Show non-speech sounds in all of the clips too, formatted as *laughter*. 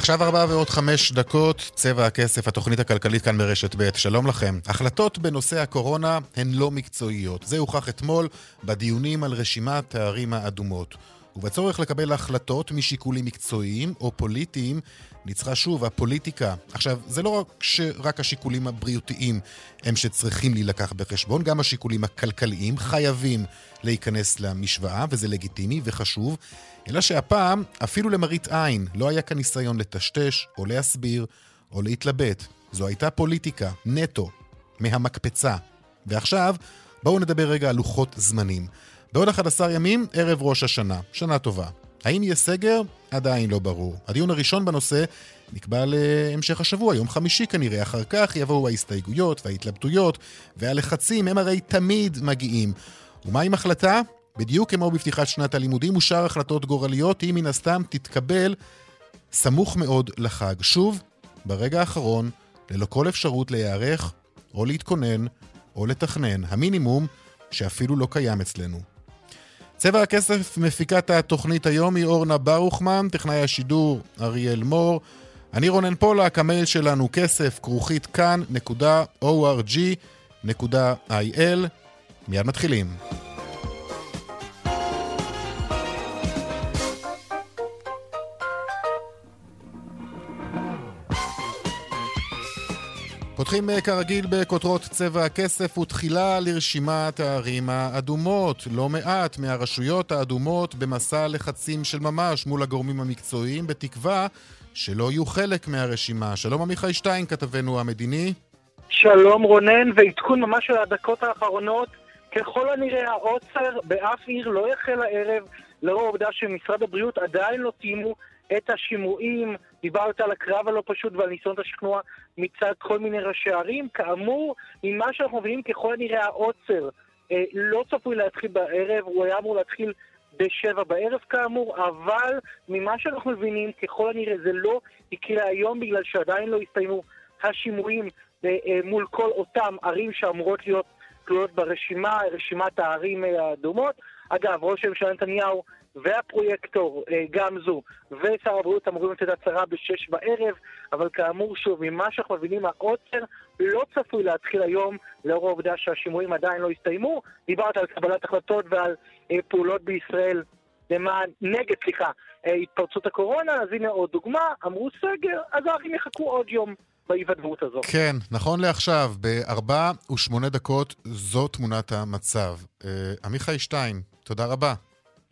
עכשיו ארבע ועוד חמש דקות, צבע הכסף, התוכנית הכלכלית כאן ברשת ב', שלום לכם. החלטות בנושא הקורונה הן לא מקצועיות. זה הוכח אתמול בדיונים על רשימת הערים האדומות. ובצורך לקבל החלטות משיקולים מקצועיים או פוליטיים, ניצחה שוב הפוליטיקה. עכשיו, זה לא רק שרק השיקולים הבריאותיים הם שצריכים להילקח בחשבון, גם השיקולים הכלכליים חייבים להיכנס למשוואה, וזה לגיטימי וחשוב, אלא שהפעם, אפילו למראית עין, לא היה כאן ניסיון לטשטש, או להסביר, או להתלבט. זו הייתה פוליטיקה, נטו, מהמקפצה. ועכשיו, בואו נדבר רגע על לוחות זמנים. בעוד 11 ימים, ערב ראש השנה. שנה טובה. האם יהיה סגר? עדיין לא ברור. הדיון הראשון בנושא נקבע להמשך השבוע, יום חמישי כנראה. אחר כך יבואו ההסתייגויות וההתלבטויות, והלחצים הם הרי תמיד מגיעים. ומה עם החלטה? בדיוק כמו בפתיחת שנת הלימודים ושאר החלטות גורליות, היא מן הסתם תתקבל סמוך מאוד לחג. שוב, ברגע האחרון, ללא כל אפשרות להיערך, או להתכונן, או לתכנן. המינימום שאפילו לא קיים אצלנו. צבע הכסף מפיקת התוכנית היום היא אורנה ברוכמן, טכנאי השידור אריאל מור. אני רונן פולק, המייל שלנו כסף כרוכית כאן.org.il. מיד מתחילים. פותחים אה, כרגיל בכותרות צבע הכסף ותחילה לרשימת הערים האדומות. לא מעט מהרשויות האדומות במסע לחצים של ממש מול הגורמים המקצועיים, בתקווה שלא יהיו חלק מהרשימה. שלום עמיחי שטיין, כתבנו המדיני. שלום רונן, ועדכון ממש של הדקות האחרונות. ככל הנראה העוצר באף עיר לא יחל הערב, לאור העובדה שמשרד הבריאות עדיין לא תיאמו את השימועים, דיברת על הקרב הלא פשוט ועל ניסיונות השכנוע מצד כל מיני ראשי ערים. כאמור, ממה שאנחנו מבינים, ככל הנראה העוצר אה, לא צפוי להתחיל בערב, הוא היה אמור להתחיל בשבע בערב כאמור, אבל ממה שאנחנו מבינים, ככל הנראה זה לא יקרה היום בגלל שעדיין לא הסתיימו השימועים אה, אה, מול כל אותם ערים שאמורות להיות כלולות ברשימה, רשימת הערים אה, האדומות. אגב, ראש הממשלה נתניהו והפרויקטור אה, גמזו ושר הבריאות אמורים לתת הצהרה בשש בערב, אבל כאמור, שוב, ממה שאנחנו מבינים, העוצר לא צפוי להתחיל היום, לאור העובדה שהשימועים עדיין לא הסתיימו. דיברת על קבלת החלטות ועל אה, פעולות בישראל למען, נגד, סליחה, אה, התפרצות הקורונה, אז הנה עוד דוגמה, אמרו סגר, אז הערים יחכו עוד יום. הזאת. כן, נכון לעכשיו, בארבע ושמונה דקות זו תמונת המצב. עמיחי שטיין, תודה רבה.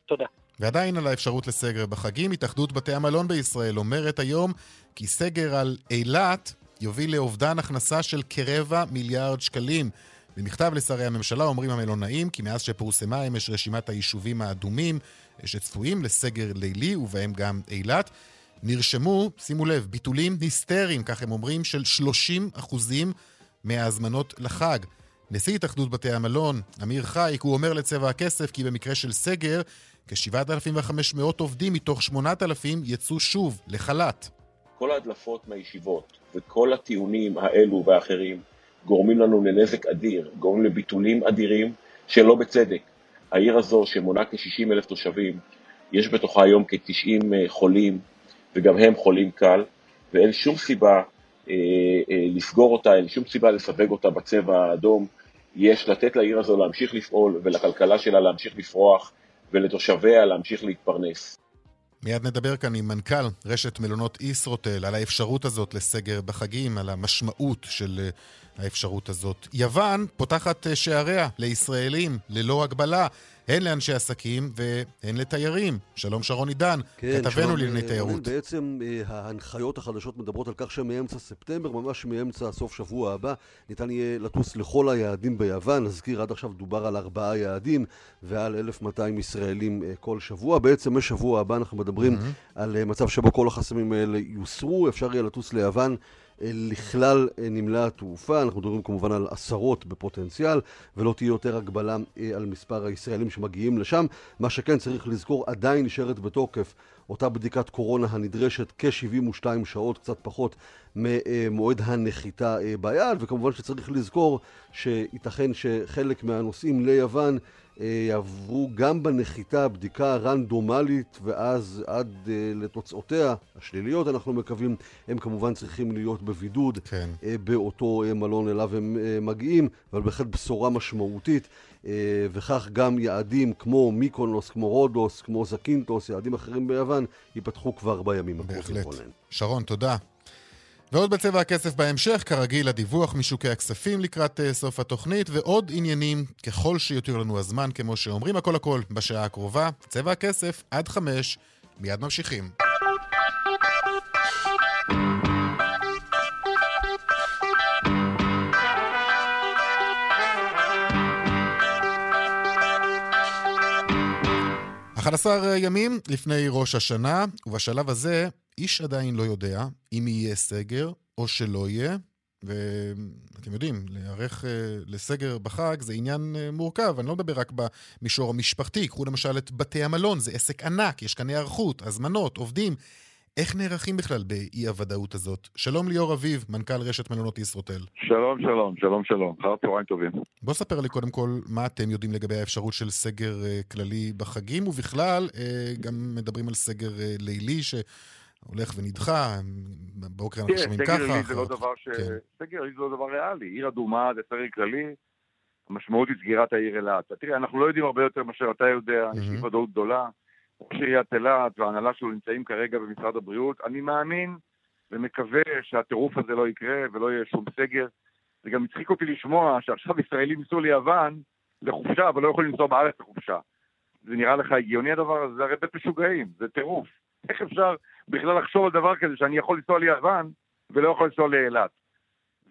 תודה. ועדיין על האפשרות לסגר בחגים, התאחדות בתי המלון בישראל אומרת היום כי סגר על אילת יוביל לאובדן הכנסה של כרבע מיליארד שקלים. במכתב לשרי הממשלה אומרים המלונאים כי מאז שפורסמה אמש רשימת היישובים האדומים שצפויים לסגר לילי, ובהם גם אילת, נרשמו, שימו לב, ביטולים היסטריים, כך הם אומרים, של 30 אחוזים מההזמנות לחג. נשיא התאחדות בתי המלון, אמיר חייק, הוא אומר לצבע הכסף כי במקרה של סגר, כ-7,500 עובדים מתוך 8,000 יצאו שוב לחל"ת. כל ההדלפות מהישיבות וכל הטיעונים האלו והאחרים גורמים לנו לנזק אדיר, גורמים לביטולים אדירים שלא בצדק. העיר הזו, שמונה כ-60 אלף תושבים, יש בתוכה היום כ-90 אה, חולים, וגם הם חולים קל, ואין שום סיבה אה, אה, לסגור אותה, אין שום סיבה לסווג אותה בצבע האדום. יש לתת לעיר הזו להמשיך לפעול ולכלכלה שלה להמשיך לפרוח ולתושביה להמשיך להתפרנס. מיד נדבר כאן עם מנכ"ל רשת מלונות ישרוטל על האפשרות הזאת לסגר בחגים, על המשמעות של אה, האפשרות הזאת. יוון פותחת אה, שעריה לישראלים ללא הגבלה. הן לאנשי עסקים והן לתיירים. שלום שרון עידן, כן, כתבנו לענייני אה, תיירות. בעצם אה, ההנחיות החדשות מדברות על כך שמאמצע ספטמבר, ממש מאמצע סוף שבוע הבא, ניתן יהיה לטוס לכל היעדים ביוון. נזכיר, עד עכשיו דובר על ארבעה יעדים ועל 1,200 ישראלים אה, כל שבוע. בעצם משבוע הבא אנחנו מדברים על אה, מצב שבו כל החסמים האלה יוסרו, אפשר יהיה לטוס ליוון. אה, לכלל אה, נמלי התעופה, אנחנו מדברים כמובן על עשרות בפוטנציאל, ולא תהיה יותר הגבלה אה, על מספר הישראלים שמגיעים לשם. מה שכן צריך לזכור, עדיין נשארת בתוקף אותה בדיקת קורונה הנדרשת כ-72 שעות, קצת פחות ממועד הנחיתה אה, ביד, וכמובן שצריך לזכור שייתכן שחלק מהנוסעים ליוון אה, יעברו גם בנחיתה בדיקה רנדומלית ואז עד אה, לתוצאותיה השליליות אנחנו מקווים הם כמובן צריכים להיות בבידוד כן. אה, באותו אה, מלון אליו הם אה, מגיעים אבל בהחלט בשורה משמעותית וכך גם יעדים כמו מיקונוס, כמו רודוס, כמו זקינטוס, יעדים אחרים ביוון ייפתחו כבר בימים הקרובים. בהחלט. רונן. שרון, תודה. ועוד בצבע הכסף בהמשך, כרגיל הדיווח משוקי הכספים לקראת אה, סוף התוכנית, ועוד עניינים ככל שיותיר לנו הזמן, כמו שאומרים, הכל הכל בשעה הקרובה. צבע הכסף עד חמש, מיד ממשיכים. אחד עשר ימים לפני ראש השנה, ובשלב הזה איש עדיין לא יודע אם יהיה סגר או שלא יהיה. ואתם יודעים, להיערך אה, לסגר בחג זה עניין אה, מורכב, אני לא מדבר רק במישור המשפחתי, קחו למשל את בתי המלון, זה עסק ענק, יש כאן היערכות, הזמנות, עובדים. איך נערכים בכלל באי-הוודאות הזאת? שלום ליאור אביב, מנכ"ל רשת מלונות ישרוטל. שלום, שלום, שלום, שלום. אחר צהריים טובים. בוא ספר לי קודם כל מה אתם יודעים לגבי האפשרות של סגר אה, כללי בחגים, ובכלל אה, גם מדברים על סגר אה, לילי שהולך ונדחה, בבוקר אנחנו תראה, שומעים סגר ככה. לילי זה לא דבר ש... כן. סגר לילי זה לא דבר ריאלי. עיר אדומה זה סגר כללי, המשמעות היא סגירת העיר אילת. תראה, אנחנו לא יודעים הרבה יותר מאשר אתה יודע, יש. אי ודאות גדולה. ראש עיריית אילת וההנהלה שלו נמצאים כרגע במשרד הבריאות. אני מאמין ומקווה שהטירוף הזה לא יקרה ולא יהיה שום סגר. זה גם הצחיק אותי לשמוע שעכשיו ישראלים ייסעו ליוון לחופשה, אבל לא יכולים לנסוע בארץ לחופשה. זה נראה לך הגיוני הדבר הזה? זה הרי בית משוגעים, זה טירוף. איך אפשר בכלל לחשוב על דבר כזה שאני יכול לנסוע ליוון ולא יכול לנסוע לאילת?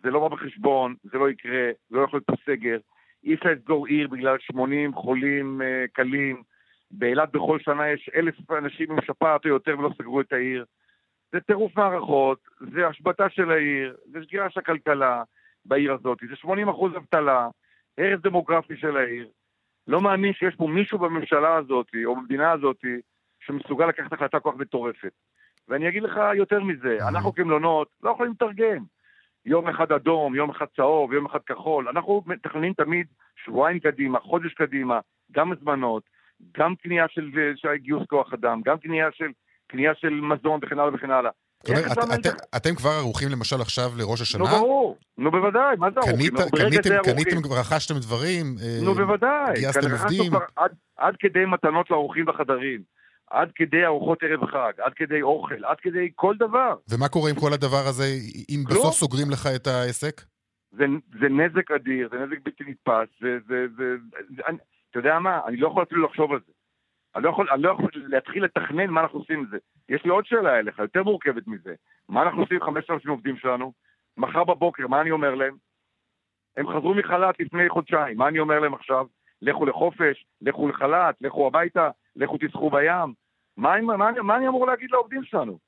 זה לא בא בחשבון, זה לא יקרה, לא יכול להיות פה סגר. אי אפשר לסגור עיר בגלל 80 חולים אה, קלים. באילת בכל שנה יש אלף אנשים עם שפעת או יותר ולא סגרו את העיר. זה טירוף מערכות, זה השבתה של העיר, זה סגירה של הכלכלה בעיר הזאת, זה 80 אחוז אבטלה, הרס דמוגרפי של העיר. לא מאמין שיש פה מישהו בממשלה הזאת, או במדינה הזאת, שמסוגל לקחת החלטה כל כך מטורפת. ואני אגיד לך יותר מזה, אנחנו כמלונות לא יכולים לתרגם. יום אחד אדום, יום אחד צהוב, יום אחד כחול. אנחנו מתכננים תמיד שבועיים קדימה, חודש קדימה, גם הזמנות, גם קנייה של, של גיוס כוח אדם, גם קנייה של, קנייה של מזון וכן הלאה וכן הלאה. זאת אומרת, את- מאמין- את- אתם כבר ערוכים למשל עכשיו לראש השנה? נו ברור, נו בוודאי, מה זה ערוכים? קנית- קניתם, ערוכים. קניתם, כבר רכשתם דברים? אה, נו בוודאי, גייסתם עובדים? עד, עד כדי מתנות לאורחים בחדרים, עד כדי ארוחות ערב חג, עד כדי אוכל, עד כדי כל דבר. ומה קורה עם כל הדבר הזה, אם כלום. בסוף סוגרים לך את העסק? זה, זה נזק אדיר, זה נזק בלתי נתפס, זה, זה, זה, זה אני, אתה יודע מה, אני לא יכול אפילו לחשוב על זה. אני לא יכול, אני לא יכול להתחיל לתכנן מה אנחנו עושים עם זה. יש לי עוד שאלה אליך, יותר מורכבת מזה. מה אנחנו עושים עם 5,000 עובדים שלנו? מחר בבוקר, מה אני אומר להם? הם חזרו מחל"ת לפני חודשיים, מה אני אומר להם עכשיו? לכו לחופש, לכו לחל"ת, לכו הביתה, לכו תשחו בים. מה, מה, אני- מה אני אמור להגיד לעובדים שלנו?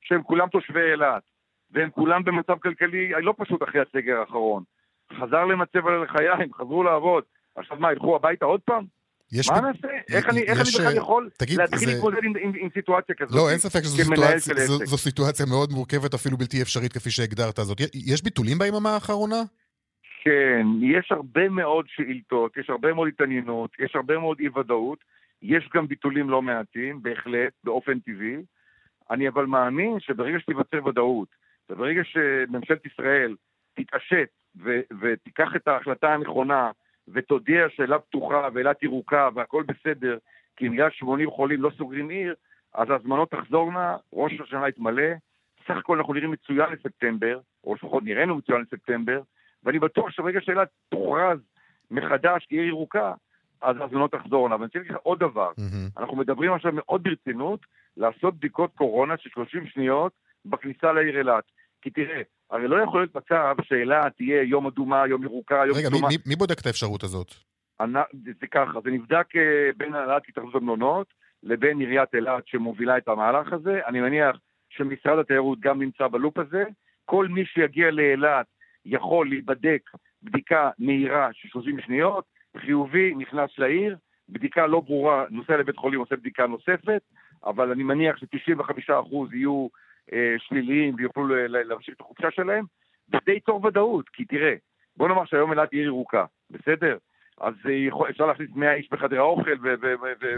שהם כולם תושבי אילת, והם כולם במצב כלכלי לא פשוט אחרי הסגר האחרון. חזר למצב על לחיים, חזרו לעבוד. עכשיו מה, ילכו הביתה עוד פעם? יש מה ב- נעשה? איך אני, איך אני יש, בכלל אה, יכול תגיד, להתחיל זה- להתמודד עם, עם, עם סיטואציה כזאת? לא, אין ספק שזו סיטואציה, זו. זו סיטואציה מאוד מורכבת, אפילו בלתי אפשרית, כפי שהגדרת זאת. יש ביטולים ביממה האחרונה? כן, יש הרבה מאוד שאילתות, יש הרבה מאוד התעניינות, יש הרבה מאוד אי-ודאות, יש גם ביטולים לא מעטים, בהחלט, באופן טבעי. אני אבל מאמין שברגע שתיווצר ודאות, וברגע שממשלת ישראל תתעשת ו- ותיקח את ההחלטה הנכונה, ותודיע שאילת פתוחה ואילת ירוקה והכל בסדר, כי בגלל 80 חולים לא סוגרים עיר, אז ההזמנות תחזורנה, ראש השנה יתמלא, סך הכל אנחנו נראים מצוין לספטמבר, או לפחות נראינו מצוין לספטמבר, ואני בטוח שברגע שאילת תוכרז מחדש כעיר ירוקה, אז ההזמנות תחזורנה. ואני רוצה להגיד לך עוד דבר, מהמם. אנחנו מדברים עכשיו מאוד ברצינות לעשות בדיקות קורונה של 30 שניות בכניסה לעיר אילת. כי תראה, הרי לא יכול להיות מצב שאילת תהיה יום אדומה, יום ירוקה, יום רגע, מי- כתומה. מי- מי בודק את האפשרות הזאת? אנ- זה זה ככה, זה נבדק אה, בין הנהלת התאחדות המלונות לבין עיריית אילת שמובילה את המהלך הזה. אני מניח שמשרד התיירות גם נמצא בלופ הזה. כל מי שיגיע לאילת יכול להיבדק בדיקה מהירה של 30 שניות, חיובי, נכנס לעיר, בדיקה לא ברורה, נוסע לבית חולים, עושה בדיקה נוספת, אבל אני מניח ש-95% יהיו שליליים ויוכלו להמשיך את החופשה שלהם, וזה ייצור ודאות, כי תראה, בוא נאמר שהיום אילת עיר ירוקה, בסדר? אז אה, יכול, אפשר להכניס 100 איש בחדרי האוכל.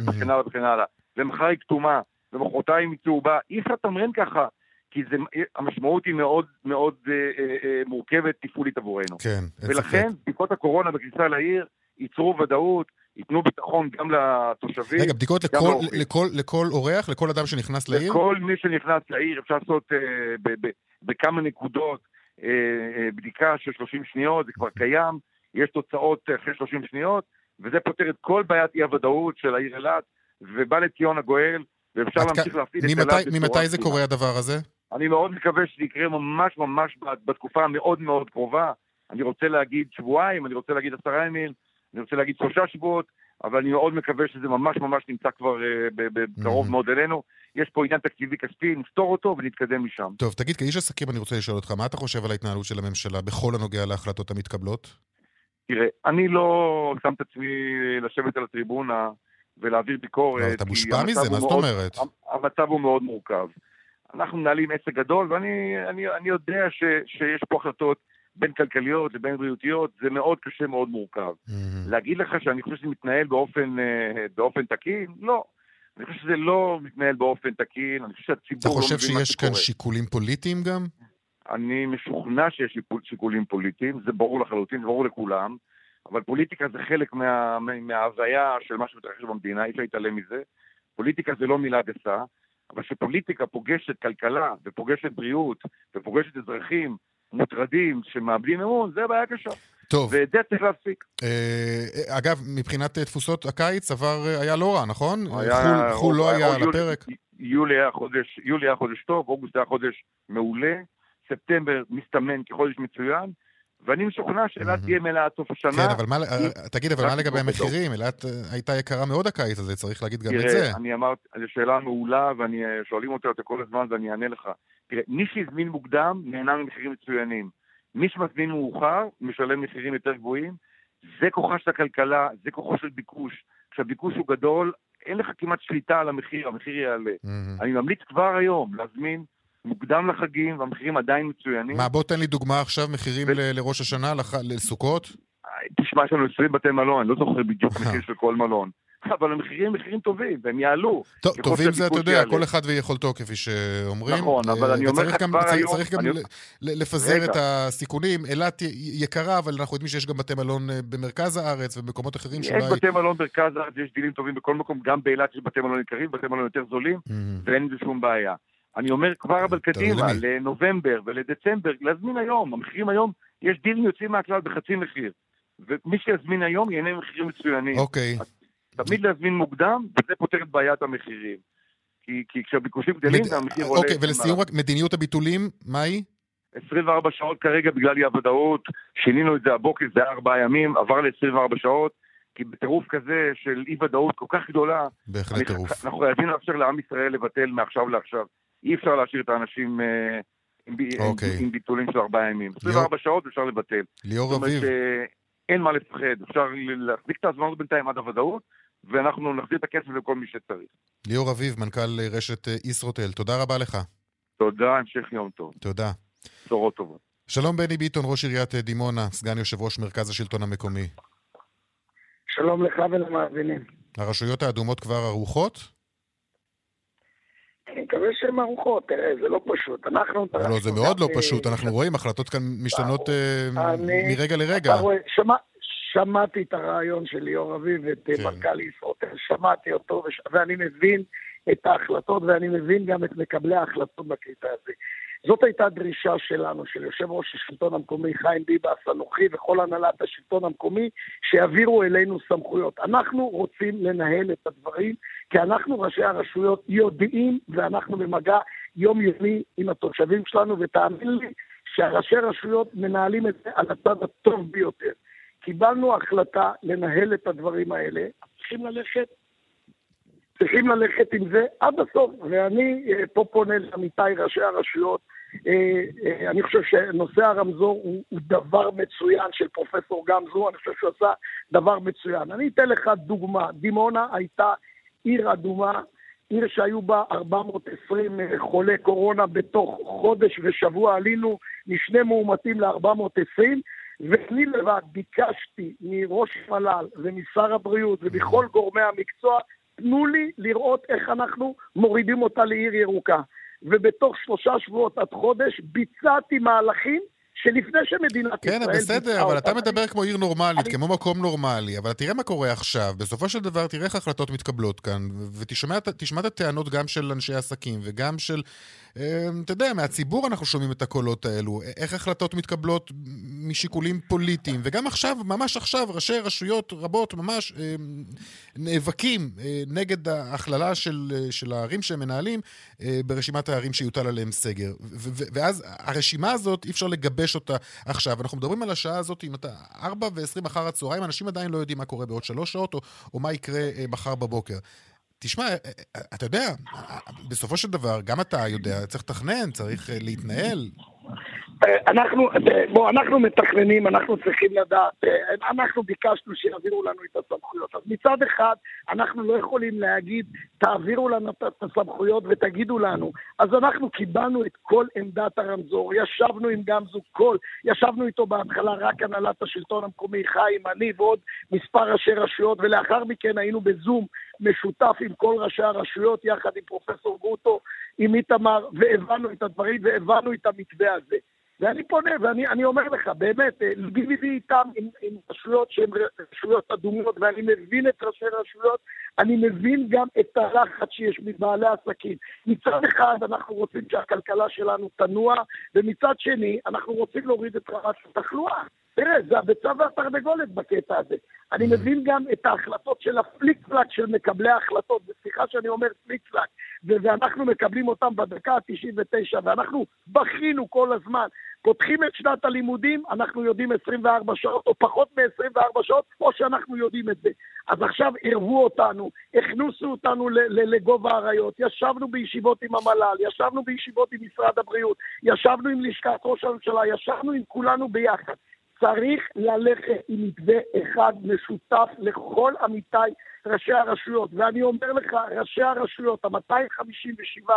וכן הלאה וכן הלאה. ומחר היא כתומה, ומחרתיים היא צהובה, אי אפשר לתמרן ככה, כי זה, המשמעות היא מאוד מאוד אה, אה, אה, מורכבת תפעולית עבורנו. כן, אין ולכן ספק. בדיקות הקורונה בכניסה לעיר ייצרו ודאות, ייתנו ביטחון גם לתושבים, רגע, בדיקות לכל- לאורחים. לכל- לכל אורח, לכל אדם שנכנס לעיר? לכל מי שנכנס לעיר אפשר לעשות אה, ב- ב- בכמה נקודות אה, אה, בדיקה של 30 שניות, זה כבר קיים, יש תוצאות אחרי 30 שניות, וזה פותר את כל בעיית אי-הוודאות של העיר אילת, ובא לציון הגואל, ואפשר להמשיך כ- להפעיל את אילת בצורה ממתי זה. קורה הדבר הזה? אני מאוד מקווה שזה יקרה ממש ממש בתקופה המאוד מאוד קרובה. אני רוצה להגיד שבועיים, אני רוצה להגיד עשרה ימים, אני רוצה להגיד שלושה שבועות, אבל אני מאוד מקווה שזה ממש ממש נמצא כבר אה, ב- בקרוב Mhm. מאוד אלינו. יש פה עניין תקציבי כספי, נפתור אותו ונתקדם משם. טוב, תגיד, כאיש עסקים אני רוצה לשאול אותך, מה אתה חושב על ההתנהלות של הממשלה בכל הנוגע להחלטות המתקבלות? תראה, אני לא שם את עצמי לשבת על הטריבונה ולהעביר ביקורת. אבל אתה מושפע מזה, מה זאת אומרת? המצב הוא מאוד מורכב. אנחנו מנהלים עסק גדול, ואני אני, אני יודע ש, שיש פה החלטות בין כלכליות לבין בריאותיות, זה מאוד קשה, מאוד מורכב. מהמם. להגיד לך שאני חושב שזה מתנהל באופן, אה, באופן תקין? לא. אני חושב שזה לא מתנהל באופן תקין, אני חושב שהציבור אתה לא חושב מבין מה שיש כאן שקורה. שיקולים פוליטיים גם? אני משוכנע שיש שיקול- שיקולים פוליטיים, זה ברור לחלוטין, זה ברור לכולם, אבל פוליטיקה זה חלק מה, מה- מההוויה של מה שמתרחש במדינה, אי אפשר להתעלם מזה. פוליטיקה זה לא מילה גסה, אבל כשפוליטיקה פוגשת כלכלה, ופוגשת בריאות, ופוגשת אזרחים מוטרדים שמאבדים אמון, זה בעיה קשה. טוב, ואת זה צריך להפסיק. אה, אגב, מבחינת אה, תפוסות הקיץ, עבר אה, היה לא רע, נכון? היה- חו"ל- חו"ל לא היה על יולי- הפרק? יולי היה חודש, יולי היה חודש טוב, אוגוסט היה חודש מעולה, ספטמבר מסתמן כחודש מצוין, ואני משוכנע שאילת. תהיה מלאה עד סוף השנה. כן, אבל מה, אה, תגיד, אבל מה לגבי. המחירים? אילת אה, הייתה יקרה מאוד הקיץ הזה, צריך להגיד גם את תראה, זה. אני אמרתי, זו שאלה מעולה, ואני, אה, שואלים אותי אותה כל הזמן ואני אענה לך. תראה, מי שהזמין מוקדם נהנה ממחירים מצוינים. מי שמזמין מאוחר משלם מחירים יותר גבוהים. זה כוחה של הכלכלה, זה כוחו של ביקוש. כשהביקוש הוא גדול, אין לך כמעט שליטה על המחיר, המחיר יעלה. מהמם. אני ממליץ כבר היום להזמין מוקדם לחגים, והמחירים עדיין מצוינים. מה, בוא תן לי דוגמה עכשיו, מחירים ו- ל- לראש השנה, לח- לסוכות? תשמע, יש לנו 20 בתי מלון, אני לא זוכר בדיוק מחיר של כל מלון. אבל המחירים מחירים טובים, והם יעלו. טוב, טובים זה, אתה יודע, יעלה. כל אחד ויכולתו, כפי שאומרים. נכון, אבל אה, אני אומר לך כבר היום- צריך גם אני- לפזר רגע. את הסיכונים. אילת יקרה, אבל אנחנו יודעים שיש גם בתי מלון אה, במרכז הארץ ובמקומות אחרים יש שאולי... בתי מלון במרכז הארץ, יש דילים טובים בכל מקום, גם באילת יש בתי מלון יקרים, בתי מלון יותר זולים, מהמם. ואין עם זה שום בעיה. אני אומר כבר אבל קדימה. לנובמבר ולדצמבר, להזמין היום, המחירים היום, יש דילים יוצאים מהכלל בחצי מחיר. ומי שיזמין היום ייהנה ממחירים מצוינים. אוקיי. תמיד להזמין מוקדם, וזה פותר את בעיית המחירים. כי, כי כשהביקושים גדלים, מד- המחיר עולה. אוקיי, ולסיום רק, מדיניות הביטולים, מה היא? 24 שעות כרגע בגלל אי הוודאות, שינינו את זה הבוקר, זה היה ארבעה ימים, עבר ל-24 שעות, כי בטירוף כזה של אי ודאות כל כך גדולה, בהחלט אני- טירוף. אנחנו חייבים לאפשר לעם ישראל לבטל מעכשיו לעכשיו. אי אפשר להשאיר את האנשים אה, עם, אוקיי. עם ביטולים של ארבעה ימים. 24 שעות אפשר לבטל. ליאור זאת אומרת אביב, שאין מה לפחד, אפשר להחזיק את ההזמנות בינתיים עד הוודאות, ואנחנו נחזיר את הכסף לכל מי שצריך. ליאור אביב, מנכ"ל אה, רשת אה, ישרוטל, תודה רבה לך. תודה, המשך יום טוב. תודה. בשורות טובות. שלום בני ביטון, ראש עיריית אה, דימונה, סגן יושב ראש מרכז השלטון המקומי. שלום לך ולמאזינים. הרשויות האדומות כבר ערוכות? אני מקווה שהן ערוכות, תראה, זה לא פשוט. אנחנו... לא, זה מאוד לא פשוט, אנחנו רואים, החלטות כאן משתנות אה, מרגע לרגע. שמעתי את הרעיון של ליאור אביב ואת כן. מנכ"ל ישרוטל, שמעתי אותו, וש- ואני מבין את ההחלטות, ואני מבין גם את מקבלי ההחלטות בקטע הזה. זאת הייתה דרישה שלנו, של יושב ראש השלטון המקומי חיים ביבס, אנוכי וכל הנהלת השלטון המקומי, שיעבירו אלינו סמכויות. אנחנו רוצים לנהל את הדברים, כי אנחנו ראשי הרשויות יודעים, ואנחנו במגע יומיומי עם התושבים שלנו, ותאמין לי שהראשי הרשויות מנהלים את זה על הצד הטוב ביותר. קיבלנו החלטה לנהל את הדברים האלה, צריכים ללכת צריכים ללכת עם זה עד הסוף, ואני אה, פה פונה לעמיתיי ראשי הרשויות. אה, אה, אני חושב שנושא הרמזור הוא, הוא דבר מצוין של פרופסור גמזו, אני חושב שהוא עשה דבר מצוין. אני אתן לך דוגמה, דימונה הייתה עיר אדומה, עיר שהיו בה 420 חולי קורונה בתוך חודש ושבוע, עלינו משני מאומתים ל-420, ואני לבד ביקשתי מראש המל"ל ומשר הבריאות ומכל גורמי המקצוע תנו לי לראות איך אנחנו מורידים אותה לעיר ירוקה. ובתוך שלושה שבועות עד חודש ביצעתי מהלכים שלפני שמדינת כן, ישראל... כן, בסדר, אבל אתה מדבר כמו עיר נורמלית, אני... כמו מקום נורמלי, אבל תראה מה קורה עכשיו. בסופו של דבר, תראה איך ההחלטות מתקבלות כאן, ותשמע את הטענות גם של אנשי עסקים וגם של אמ, אתה יודע, מהציבור אנחנו שומעים את הקולות האלו, איך החלטות מתקבלות משיקולים פוליטיים, וגם עכשיו, ממש עכשיו, ראשי רשויות רבות ממש אמ, נאבקים אה, נגד ההכללה של, של הערים שהם מנהלים אה, ברשימת הערים שיוטל עליהם סגר. ואז הרשימה הזאת, אי אפשר לגבש אותה עכשיו. אנחנו מדברים על השעה הזאת, אם אתה 4 ו-20 אחר הצהריים, אנשים עדיין לא יודעים מה קורה בעוד שלוש שעות, או, או מה יקרה אה, מחר בבוקר. תשמע, אה, אה, אתה יודע, בסופו של דבר, גם אתה יודע, צריך לתכנן, צריך להתנהל. אנחנו, בוא, אנחנו מתכננים, אנחנו צריכים לדעת, אנחנו ביקשנו שיעבירו לנו את הסמכויות. אז מצד אחד, אנחנו לא יכולים להגיד, תעבירו לנו את הסמכויות ותגידו לנו. אז אנחנו קיבלנו את כל עמדת הרמזור, ישבנו עם גמזו כל, ישבנו איתו בהתחלה רק הנהלת השלטון המקומי, חיים, אני ועוד מספר ראשי רשויות, ולאחר מכן היינו בזום משותף עם כל ראשי הרשויות, יחד עם פרופסור גרוטו, עם איתמר, והבנו את הדברים והבנו את המתווה הזה. ואני פונה, ואני אומר לך, באמת, אה, ליבי איתם עם, עם רשויות שהן רשויות אדומות, ואני מבין את ראשי הרשויות, אני מבין גם את הלחץ שיש מבעלי עסקים. מצד אחד, אנחנו רוצים שהכלכלה שלנו תנוע, ומצד שני, אנחנו רוצים להוריד את רמת התחלואה. תראה, זה הביצה והתרנגולת בקטע הזה. אני מבין גם את ההחלטות של הפליק פלאק של מקבלי ההחלטות, וסליחה שאני אומר פליק פלאק, ואנחנו מקבלים אותם בדקה ה-99, ואנחנו בכינו כל הזמן. פותחים את שנת הלימודים, אנחנו יודעים 24 שעות, או פחות מ-24 שעות, או שאנחנו יודעים את זה. אז עכשיו עירבו אותנו, הכנוסו אותנו לגובה האריות, ישבנו בישיבות עם המל"ל, ישבנו בישיבות עם משרד הבריאות, ישבנו עם לשכת ראש הממשלה, ישבנו עם כולנו ביחד. צריך ללכת עם מתווה אחד משותף לכל עמיתיי ראשי הרשויות. ואני אומר לך, ראשי הרשויות, ה-257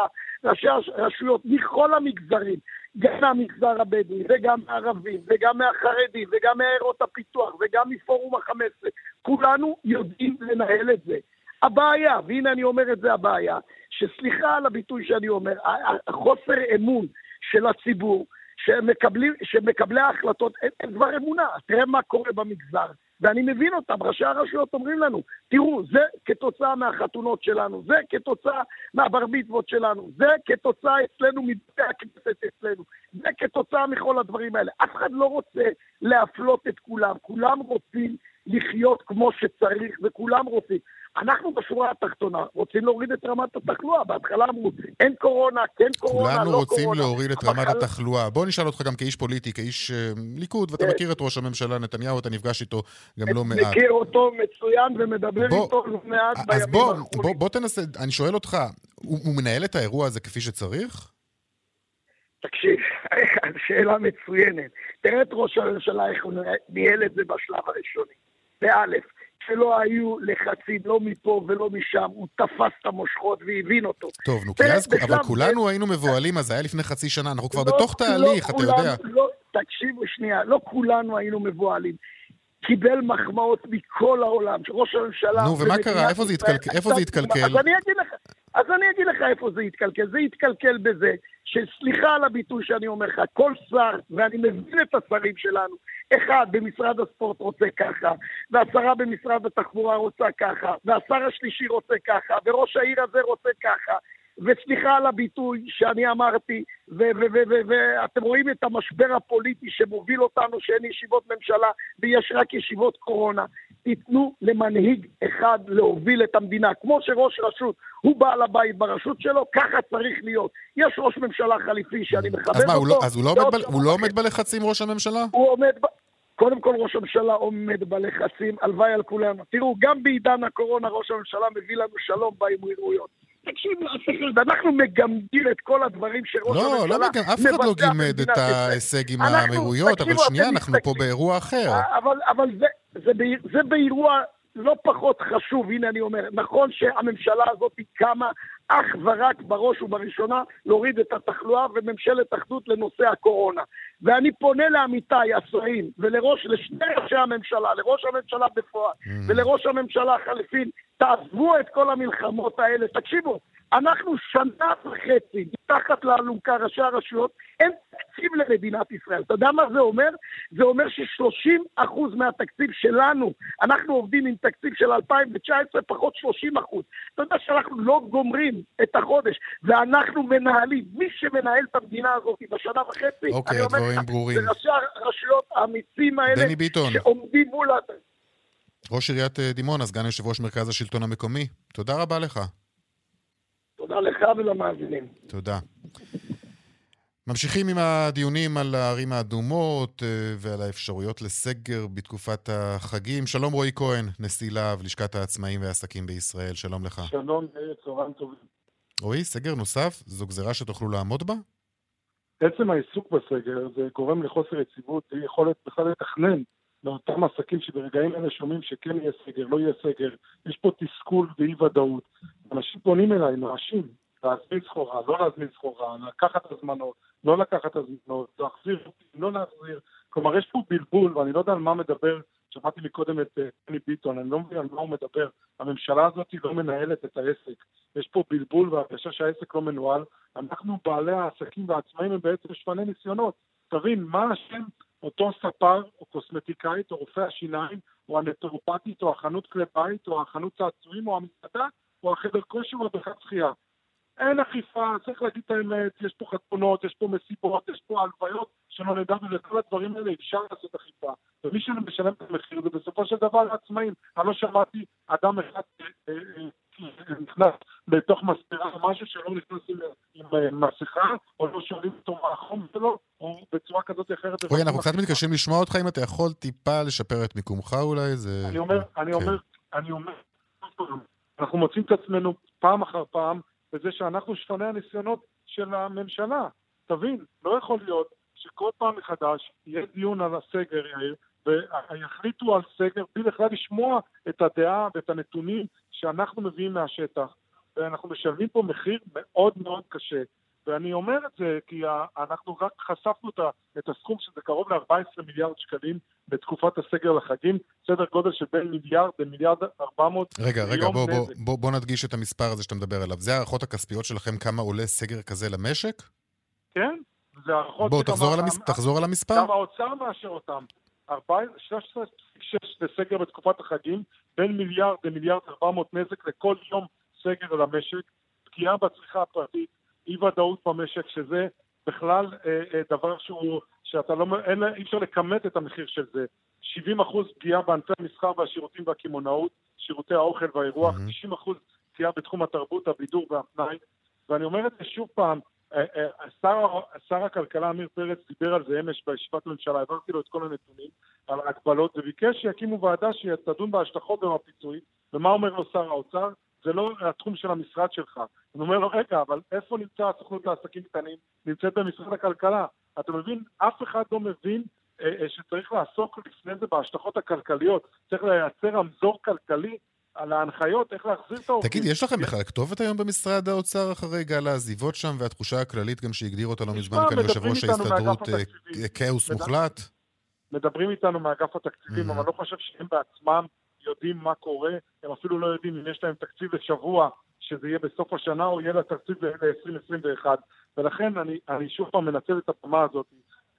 ראשי הרשויות מכל המגזרים, גם מהמגזר הבדואי, וגם מהערבים, וגם מהחרדים, וגם מעיירות הפיתוח, וגם מפורום ה-15, כולנו יודעים לנהל את זה. הבעיה, והנה אני אומר את זה הבעיה, שסליחה על הביטוי שאני אומר, החוסר אמון של הציבור, שמקבלים, שמקבלי ההחלטות, אין, אין כבר אמונה. תראה מה קורה במגזר. ואני מבין אותם, ראשי הרשויות אומרים לנו, תראו, זה כתוצאה מהחתונות שלנו, זה כתוצאה מהבר מצוות שלנו, זה כתוצאה אצלנו מבתי הכנסת אצלנו, זה כתוצאה מכל הדברים האלה. אף אחד לא רוצה להפלות את כולם, כולם רוצים לחיות כמו שצריך, וכולם רוצים. אנחנו בשורה התחתונה רוצים להוריד את רמת התחלואה. בהתחלה אמרו, אין קורונה, כן קורונה, לא קורונה. כולנו רוצים להוריד את רמת התחלואה. בוא נשאל אותך גם כאיש פוליטי, כאיש uh, ליכוד, ואתה כן. מכיר את ראש הממשלה נתניהו, אתה נפגש איתו גם לא מעט. מכיר אותו מצוין ומדבר בוא, איתו לא מעט בימים האחרונים. אז בוא, בוא, בוא תנסה, אני שואל אותך, הוא, הוא מנהל את האירוע הזה כפי שצריך? תקשיב, *laughs* שאלה מצוינת. תראה את ראש הממשלה, איך הוא ניהל את זה בשלב הראשוני. באלף, שלא היו לחצים, לא מפה ולא משם, הוא תפס את המושכות והבין אותו. טוב, נו, כי אז, אבל כולנו. היינו מבוהלים, אז זה היה לפני חצי שנה, אנחנו כבר לא, בתוך לא תהליך, לא אתה יודע. לא, תקשיבו שנייה, לא כולנו היינו מבוהלים. קיבל מחמאות מכל העולם, שראש הממשלה... נו, ומה קרה? איפה זה התקלקל? איפה זה התקלקל? אז אני אגיד לך, אז אני אגיד לך איפה זה התקלקל. זה התקלקל בזה שסליחה על הביטוי שאני אומר לך, כל שר, ואני מבין את השרים שלנו, אחד במשרד הספורט רוצה ככה, והשרה במשרד התחבורה רוצה ככה, והשר השלישי רוצה ככה, וראש העיר הזה רוצה ככה. וסליחה על הביטוי שאני אמרתי, ואתם רואים את המשבר הפוליטי שמוביל אותנו, שאין ישיבות ממשלה ויש רק ישיבות קורונה. תיתנו למנהיג אחד להוביל את המדינה. כמו שראש רשות הוא בעל הבית ברשות שלו, ככה צריך להיות. יש ראש ממשלה חליפי שאני מכבד אז מה, אותו. הוא לא, אז הוא לא עומד, ב, הוא לא עומד. בלחצים, ראש הממשלה? הוא עומד... ב... קודם כל ראש הממשלה עומד בלחצים, הלוואי על כולנו. תראו, גם בעידן הקורונה ראש הממשלה מביא לנו שלום באמירויות. אחד, אנחנו מגמדים את כל הדברים שראש לא, הממשלה לא, מגמד, אף אחד לא גימד את. ההישג עם האמירויות, אבל שנייה, אנחנו פה באירוע אחר. אבל, אבל זה, זה, באיר- זה באירוע לא פחות חשוב, הנה אני אומר, נכון שהממשלה הזאת קמה אך ורק בראש ובראשונה להוריד את התחלואה וממשלת אחדות לנושא הקורונה. ואני פונה לעמיתיי השרים ולראש, לשני ראשי הממשלה, לראש הממשלה בפועל Mm. ולראש הממשלה החליפין, תעזבו את כל המלחמות האלה. תקשיבו, אנחנו שנה וחצי מתחת לאלונקה, ראשי הרשויות, אין תקציב למדינת ישראל. אתה יודע מה זה אומר? זה אומר ש-30% מהתקציב שלנו, אנחנו עובדים עם תקציב של 2019 פחות 30%. אתה יודע שאנחנו לא גומרים את החודש, ואנחנו מנהלים, מי שמנהל את המדינה הזאת בשנה וחצי, אוקיי, אני אומר הדברים לך, ברורים. זה ראשי הרשויות האמיצים האלה, דני ביטון. שעומדים מול... ראש עיריית אה, דימונה, סגן יושב ראש מרכז השלטון המקומי, תודה רבה לך. תודה לך ולמאזינים. תודה. ממשיכים עם הדיונים על הערים האדומות אה, ועל האפשרויות לסגר בתקופת החגים. שלום רועי כהן, נשיא להב, לשכת העצמאים והעסקים בישראל, שלום לך. שלום, צהריים טובים. רועי, סגר נוסף? זו גזירה שתוכלו לעמוד בה? עצם העיסוק בסגר זה גורם לחוסר יציבות ויכולת בכלל לתכנן לאותם עסקים שברגעים אלה שומעים שכן יהיה סגר, לא יהיה סגר. יש פה תסכול ואי ודאות. אנשים פונים אליי, נואשים, להזמין סחורה, לא להזמין סחורה, לקחת הזמנות, לא לקחת הזמנות, להחזיר לא להחזיר. כלומר, יש פה בלבול, ואני לא יודע על מה מדבר, שמעתי מקודם את אה, בני ביטון, אני לא מבין על מה הוא מדבר. הממשלה הזאת לא מנהלת את העסק. יש פה בלבול והרגשה שהעסק לא מנוהל. אנחנו, בעלי העסקים והעצמאים, הם בעצם שפני ניסיונות. תבין, מה השם אותו ספר או קוסמטיקאית או רופא השיניים או הנטרופטית או החנות כלי בית או החנות צעצועים או המסעדה או החדר כושר או הבריכת שחייה. אין אכיפה, צריך להגיד את האמת, יש פה חתונות, יש פה מסיבות, יש פה הלוויות, שלא נדע, ולכל הדברים האלה אפשר לעשות אכיפה. ומי שמשלם את המחיר זה בסופו של דבר העצמאים. אני לא שמעתי אדם אחד אה, אה, אה, נכנס לתוך מספרה משהו שלא נכנס עם, מסכה, או לא שואלים אותו מה החום שלו, או בצורה כזאת או אחרת. רועי, אנחנו קצת. מתקשים לשמוע אותך, אם אתה יכול טיפה לשפר את מיקומך אולי, זה... אני אומר, אני כן. אומר, אני אומר, אנחנו מוצאים את עצמנו פעם אחר פעם בזה שאנחנו שפני הניסיונות של הממשלה. תבין, לא יכול להיות שכל פעם מחדש יהיה דיון על הסגר, יאיר, ויחליטו על סגר בלי בכלל לשמוע את הדעה ואת הנתונים שאנחנו מביאים מהשטח. ואנחנו משלמים פה מחיר מאוד מאוד קשה. ואני אומר את זה כי אנחנו רק חשפנו את הסכום שזה קרוב ל-14 מיליארד שקלים בתקופת הסגר לחגים, סדר גודל של בין מיליארד למיליארד 400 רגע, רגע, בוא, בוא. בוא, בוא נדגיש את המספר הזה שאתה מדבר עליו. זה הערכות הכספיות שלכם כמה עולה סגר כזה למשק? כן? זה הערכות בוא, תחזור על, המס... תחזור על המספר. גם האוצר מאשר אותם. 13.6 לסגר בתקופת החגים, בין מיליארד למיליארד 400 נזק לכל יום סגר למשק, פגיעה בצריכה הפרטית, אי ודאות במשק, שזה בכלל אה, אה, דבר שהוא, שאתה לא, אין, אי אפשר לכמת את המחיר של זה. 70 אחוז פגיעה בענפי המסחר והשירותים והקמעונאות, שירותי האוכל והאירוח, מהמם. 90 אחוז פגיעה בתחום התרבות, הבידור והפנאי, ואני אומר את זה שוב פעם, אה, אה, שר, שר הכלכלה עמיר פרץ דיבר על זה אמש בישיבת הממשלה, העברתי לו את כל הנתונים על ההגבלות וביקש שיקימו ועדה שתדון בהשלכות ובפיצויים, ומה אומר לו שר האוצר? זה לא התחום של המשרד שלך. אני אומר לו, רגע, אבל איפה נמצא הסוכנות לעסקים קטנים? נמצאת במשרד הכלכלה. אתה מבין? אף אחד לא מבין אה, אה, שצריך לעסוק לפני זה בהשלכות הכלכליות. צריך לייצר רמזור כלכלי על ההנחיות, איך להחזיר את העובדים. תגיד, יש לכם בכלל כתובת היום במשרד האוצר אחרי גל העזיבות שם, והתחושה הכללית גם שהגדיר אותה לא מזמן כאן יושב ראש ההסתדרות, אה, התקציבים. כאוס מוחלט? מדברים איתנו מאגף התקציבים, Mhm. אבל לא חושב שהם בעצמם יודעים מה קורה, הם אפילו לא יודעים אם יש להם תקציב לשבוע, שזה יהיה בסוף השנה, או יהיה לה תקציב ל-2021. ולכן אני, אני שוב פעם מנצל את הבמה הזאת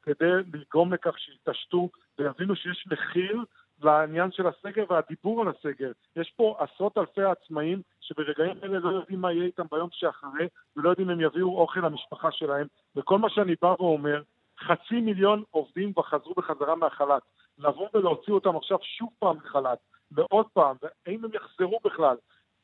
כדי לגרום לכך שיתעשתו ויבינו שיש מחיר לעניין של הסגר והדיבור על הסגר. יש פה עשרות אלפי עצמאים שברגעים אלה לא יודעים מה יהיה איתם ביום שאחרי, ולא יודעים אם יביאו אוכל למשפחה שלהם, וכל מה שאני בא ואומר, חצי מיליון עובדים כבר חזרו בחזרה מהחל"ת. לבוא ולהוציא אותם עכשיו שוב פעם מחל"ת, ועוד פעם, והאם הם יחזרו בכלל.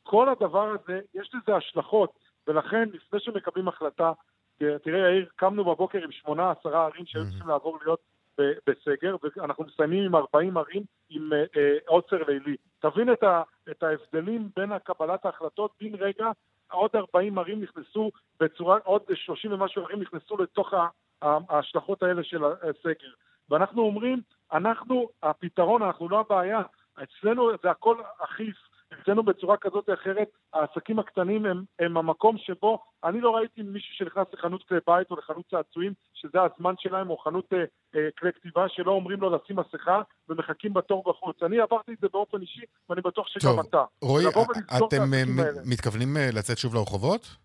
כל הדבר הזה, יש לזה השלכות, ולכן לפני שמקבלים החלטה, תראה יאיר, קמנו בבוקר עם שמונה, עשרה ערים שהיו צריכים לעבור להיות בסגר, ואנחנו מסיימים עם 40 ערים עם אה, אה, עוצר לילי. תבין את, ה, את ההבדלים בין קבלת ההחלטות, בן רגע עוד 40 ערים נכנסו בצורה, עוד 30 ומשהו ערים נכנסו לתוך ההשלכות האלה של הסגר. ואנחנו אומרים, אנחנו הפתרון, אנחנו לא הבעיה. אצלנו זה הכל אכיף, אצלנו בצורה כזאת או אחרת, העסקים הקטנים הם, הם המקום שבו אני לא ראיתי מישהו שנכנס לחנות כלי בית או לחנות צעצועים, שזה הזמן שלהם, או חנות אה, אה, כלי כתיבה, שלא אומרים לו לשים מסכה ומחכים בתור בחוץ. אני עברתי את זה באופן אישי, ואני בטוח שגם טוב, אתה. רועי, אתם אה, מתכוונים אה, לצאת שוב לרחובות?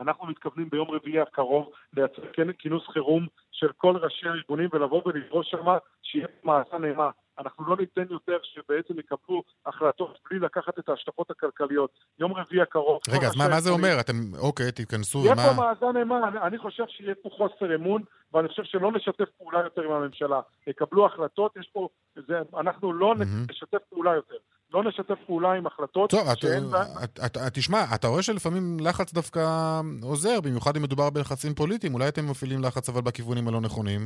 אנחנו מתכוונים ביום רביעי הקרוב לייצר כינוס חירום של כל ראשי הארגונים ולבוא ולדרוש שמה שיהיה מעשה נאמה. אנחנו לא ניתן יותר שבעצם יקבלו החלטות בלי לקחת את ההשלכות הכלכליות. יום רביעי הקרוב... רגע, אז מה, מה זה אומר? אתם, אוקיי, תיכנסו, יהיה ומה... יהיה פה מאזן אימה, אני, אני חושב שיהיה פה חוסר אמון, ואני חושב שלא נשתף פעולה יותר עם הממשלה. יקבלו החלטות, יש פה... זה, אנחנו לא mm-hmm. נשתף פעולה יותר. לא נשתף פעולה עם החלטות טוב, שאין לה... תשמע, אתה רואה שלפעמים לחץ דווקא עוזר, במיוחד אם מדובר בלחצים פוליטיים. אולי אתם מפעילים לחץ אבל בכיוונים הלא נכונים?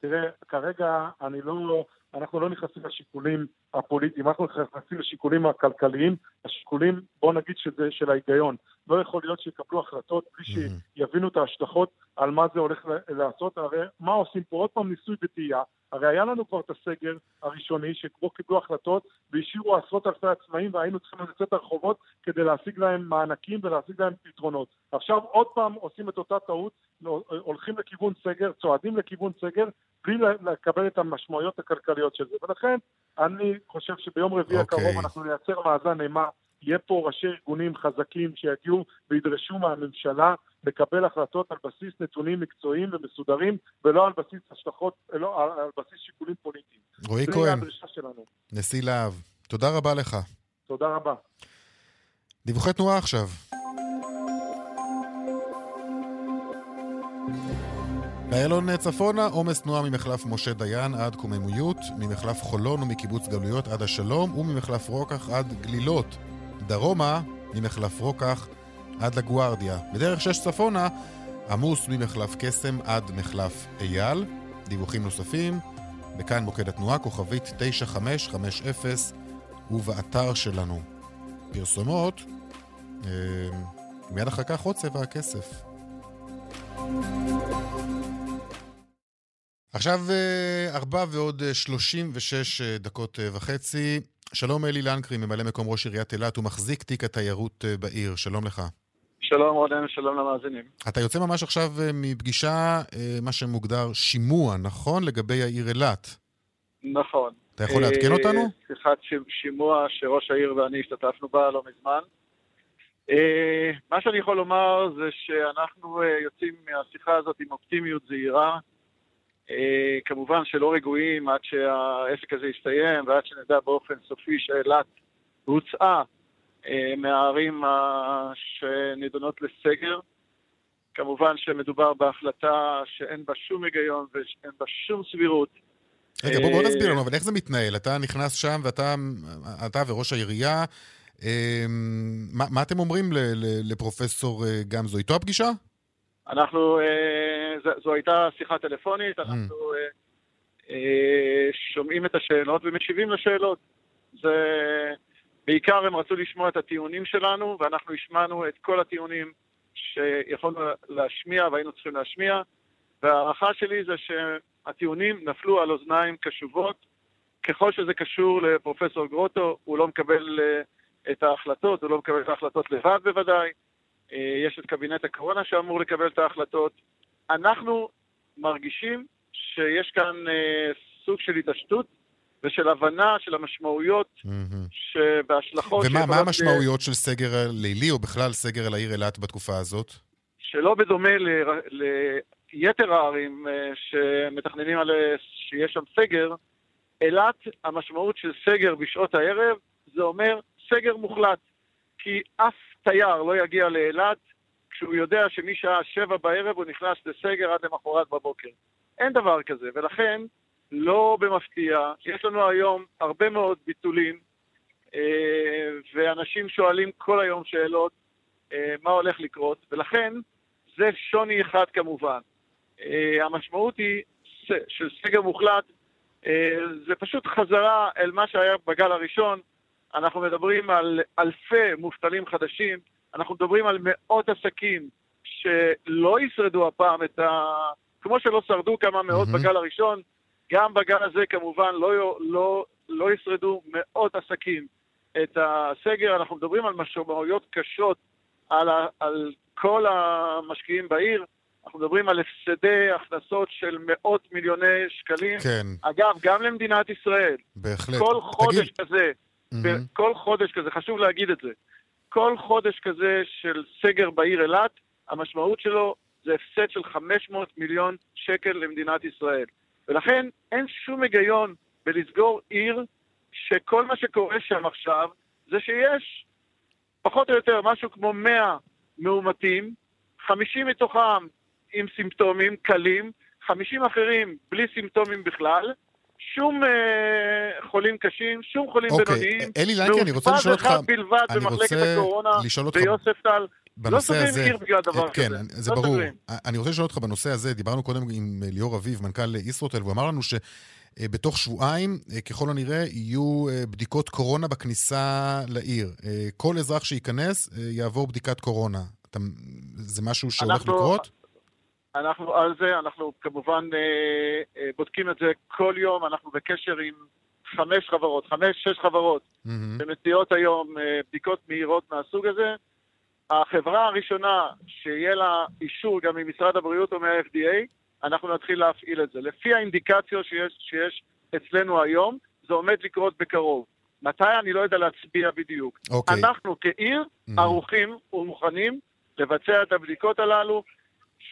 תראה, כרגע אני לא... אנחנו לא נכנסים לשיקולים הפוליטיים, אנחנו נכנסים לשיקולים הכלכליים, השיקולים, בוא נגיד שזה של ההיגיון. לא יכול להיות שיקבלו החלטות בלי שיבינו את ההשלכות על מה זה הולך לעשות. הרי מה עושים פה? עוד פעם ניסוי וטעייה. הרי היה לנו כבר את הסגר הראשוני, שבו קיבלו החלטות והשאירו עשרות אלפי עצמאים והיינו צריכים לצאת לרחובות כדי להשיג להם מענקים ולהשיג להם פתרונות. עכשיו עוד פעם עושים את אותה טעות, הולכים לכיוון סגר, צועדים לכיוון סגר, בלי לקבל את המשמעויות הכלכליות של זה. ולכן אני חושב שביום רביעי okay. אוקיי. הקרוב אנחנו נייצר מאזן אימה, יהיה פה ראשי ארגונים חזקים שיגיעו וידרשו מהממשלה לקבל החלטות על בסיס נתונים מקצועיים ומסודרים, ולא על בסיס השלכות, לא, על בסיס שיקולים פוליטיים. רועי כהן, נשיא להב, תודה רבה לך. תודה רבה. דיווחי תנועה עכשיו. באיילון צפונה, עומס תנועה ממחלף משה דיין עד קוממיות, ממחלף חולון ומקיבוץ גלויות עד השלום, וממחלף רוקח עד גלילות. דרומה, ממחלף רוקח עד לגוארדיה. בדרך שש צפונה, עמוס ממחלף קסם עד מחלף אייל. דיווחים נוספים, בכאן מוקד התנועה, כוכבית 9550, ובאתר שלנו. פרסומות, אה, מיד אחר כך עוד צבע הכסף. עכשיו אה, ארבע ועוד אה, שלושים ושש אה, דקות וחצי. שלום אלי לנקרי, ממלא מקום ראש עיריית אילת, הוא מחזיק תיק התיירות בעיר. שלום לך. שלום רונן, שלום למאזינים. אתה יוצא ממש עכשיו מפגישה, מה שמוגדר שימוע, נכון? לגבי העיר אילת. נכון. אתה יכול לעדכן אותנו? שיחת שימוע שראש העיר ואני השתתפנו בה לא מזמן. מה שאני יכול לומר זה שאנחנו יוצאים מהשיחה הזאת עם אופטימיות זהירה. אה, כמובן שלא רגועים עד שהעסק הזה יסתיים ועד שנדע באופן סופי שאילת הוצאה אה, מהערים שנידונות לסגר. כמובן שמדובר בהחלטה שאין בה שום היגיון ואין בה שום סבירות. רגע, בוא, בוא אה, נסביר לנו, אבל איך זה מתנהל? אתה נכנס שם ואתה אתה וראש העירייה, מה, מה אתם אומרים לפרופסור גמזו? איתו הפגישה? אנחנו, זו, הייתה שיחה טלפונית, אנחנו mm. אה, אה, שומעים את השאלות ומשיבים לשאלות. זה... בעיקר הם רצו לשמוע את הטיעונים שלנו, ואנחנו השמענו את כל הטיעונים שיכולנו להשמיע והיינו צריכים להשמיע, וההערכה שלי זה שהטיעונים נפלו על אוזניים קשובות. ככל שזה קשור לפרופסור גרוטו, הוא לא מקבל את ההחלטות, הוא לא מקבל את ההחלטות לבד בוודאי. אה, יש את קבינט הקורונה שאמור לקבל את ההחלטות. אנחנו מרגישים שיש כאן אה, סוג של התעשתות ושל הבנה של המשמעויות שבהשלכות... ומה מה המשמעויות ל... של סגר לילי, או בכלל סגר על העיר אילת בתקופה הזאת? שלא בדומה ל... ליתר הערים אה, שמתכננים על... שיש שם סגר, אילת, המשמעות של סגר בשעות הערב, זה אומר סגר מוחלט. כי אף תייר לא יגיע לאילת כשהוא יודע שמשעה שבע בערב הוא נכנס לסגר עד למחרת בבוקר. אין דבר כזה, ולכן, לא במפתיע, יש לנו היום הרבה מאוד ביטולים, אה, ואנשים שואלים כל היום שאלות אה, מה הולך לקרות, ולכן זה שוני אחד כמובן. אה, המשמעות היא של סגר מוחלט, זה פשוט חזרה אל מה שהיה בגל הראשון. אנחנו מדברים על אלפי מובטלים חדשים, אנחנו מדברים על מאות עסקים שלא ישרדו הפעם את ה... כמו שלא שרדו כמה מאות mm-hmm. בגל הראשון, גם בגל הזה כמובן לא, לא, לא ישרדו מאות עסקים את הסגר. אנחנו מדברים על משמעויות קשות על, ה, על כל המשקיעים בעיר. אנחנו מדברים על הפסדי הכנסות של מאות מיליוני שקלים. כן. אגב, גם למדינת ישראל. בהחלט. כל חודש תגיד... כזה, mm-hmm. כל חודש כזה, חשוב להגיד את זה, כל חודש כזה של סגר בעיר אילת, המשמעות שלו זה הפסד של 500 מיליון שקל למדינת ישראל. ולכן אין שום היגיון בלסגור עיר שכל מה שקורה שם עכשיו זה שיש פחות או יותר משהו כמו 100 מאומתים, 50 מתוכם עם סימפטומים קלים, 50 אחרים בלי סימפטומים בכלל, שום אה, חולים קשים, שום חולים אוקיי. בינוניים. אלי לנקי, אני רוצה לשאול אותך... מאושפז אחד בלבד במחלקת הקורונה ביוספטל. לא סוגרים עיר בגלל דבר כן, כזה. זה לא ברור. סוגרים. אני רוצה לשאול אותך בנושא הזה, דיברנו קודם עם ליאור אביב, מנכ"ל ישרוטל, והוא אמר לנו שבתוך שבועיים, אה, ככל הנראה, יהיו אה, בדיקות קורונה בכניסה לעיר. אה, כל אזרח שייכנס יעבור בדיקת קורונה. אתה, זה משהו שהולך אנחנו- לקרות? אנחנו על זה, אנחנו כמובן אה, אה, בודקים את זה כל יום, אנחנו בקשר עם חמש חברות, חמש, שש חברות, מהמם. שמציעות היום אה, בדיקות מהירות מהסוג הזה. החברה הראשונה שיהיה לה אישור גם ממשרד הבריאות או מה-FDA, אנחנו נתחיל להפעיל את זה. לפי האינדיקציות שיש, שיש אצלנו היום, זה עומד לקרות בקרוב. מתי אני לא יודע להצביע בדיוק. אוקיי. אנחנו כעיר Mhm. ערוכים ומוכנים לבצע את הבדיקות הללו,